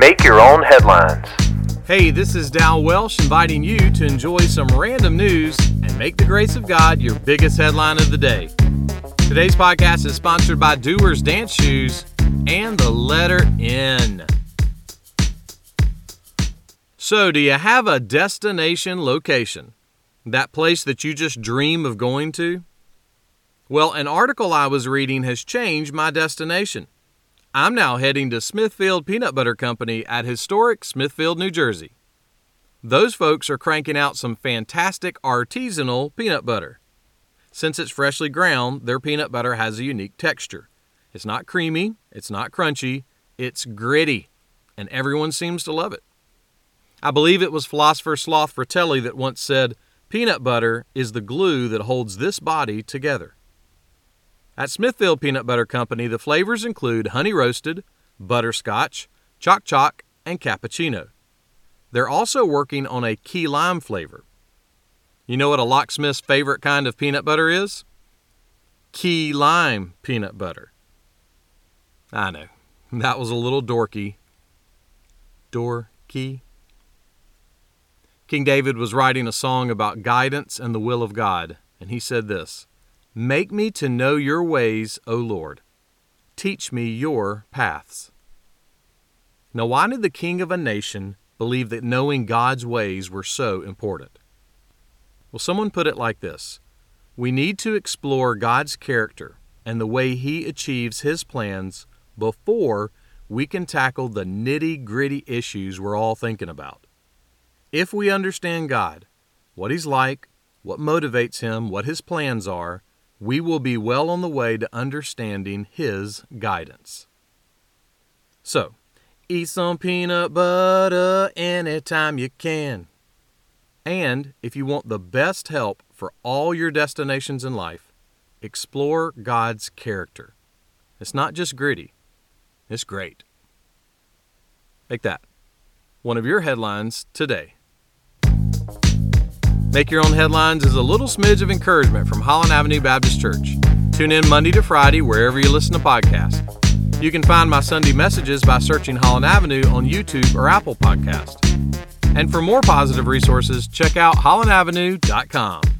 Make your own headlines. Hey, this is Dal Welsh inviting you to enjoy some random news and make the grace of God your biggest headline of the day. Today's podcast is sponsored by Doers Dance Shoes and the letter N. So, do you have a destination location? That place that you just dream of going to? Well, an article I was reading has changed my destination. I'm now heading to Smithfield Peanut Butter Company at historic Smithfield, New Jersey. Those folks are cranking out some fantastic artisanal peanut butter. Since it's freshly ground, their peanut butter has a unique texture. It's not creamy, it's not crunchy, it's gritty, and everyone seems to love it. I believe it was philosopher Sloth Fratelli that once said, Peanut butter is the glue that holds this body together. At Smithfield Peanut Butter Company, the flavors include honey roasted, butterscotch, choc choc, and cappuccino. They're also working on a key lime flavor. You know what a locksmith's favorite kind of peanut butter is? Key lime peanut butter. I know, that was a little dorky. Dorky. King David was writing a song about guidance and the will of God, and he said this Make me to know your ways, O Lord. Teach me your paths. Now, why did the king of a nation believe that knowing God's ways were so important? Well, someone put it like this We need to explore God's character and the way He achieves His plans before we can tackle the nitty gritty issues we're all thinking about. If we understand God, what He's like, what motivates Him, what His plans are, we will be well on the way to understanding His guidance. So, eat some peanut butter anytime you can. And if you want the best help for all your destinations in life, explore God's character. It's not just gritty, it's great. Make that one of your headlines today. Make Your Own Headlines is a little smidge of encouragement from Holland Avenue Baptist Church. Tune in Monday to Friday wherever you listen to podcasts. You can find my Sunday messages by searching Holland Avenue on YouTube or Apple Podcast. And for more positive resources, check out hollandavenue.com.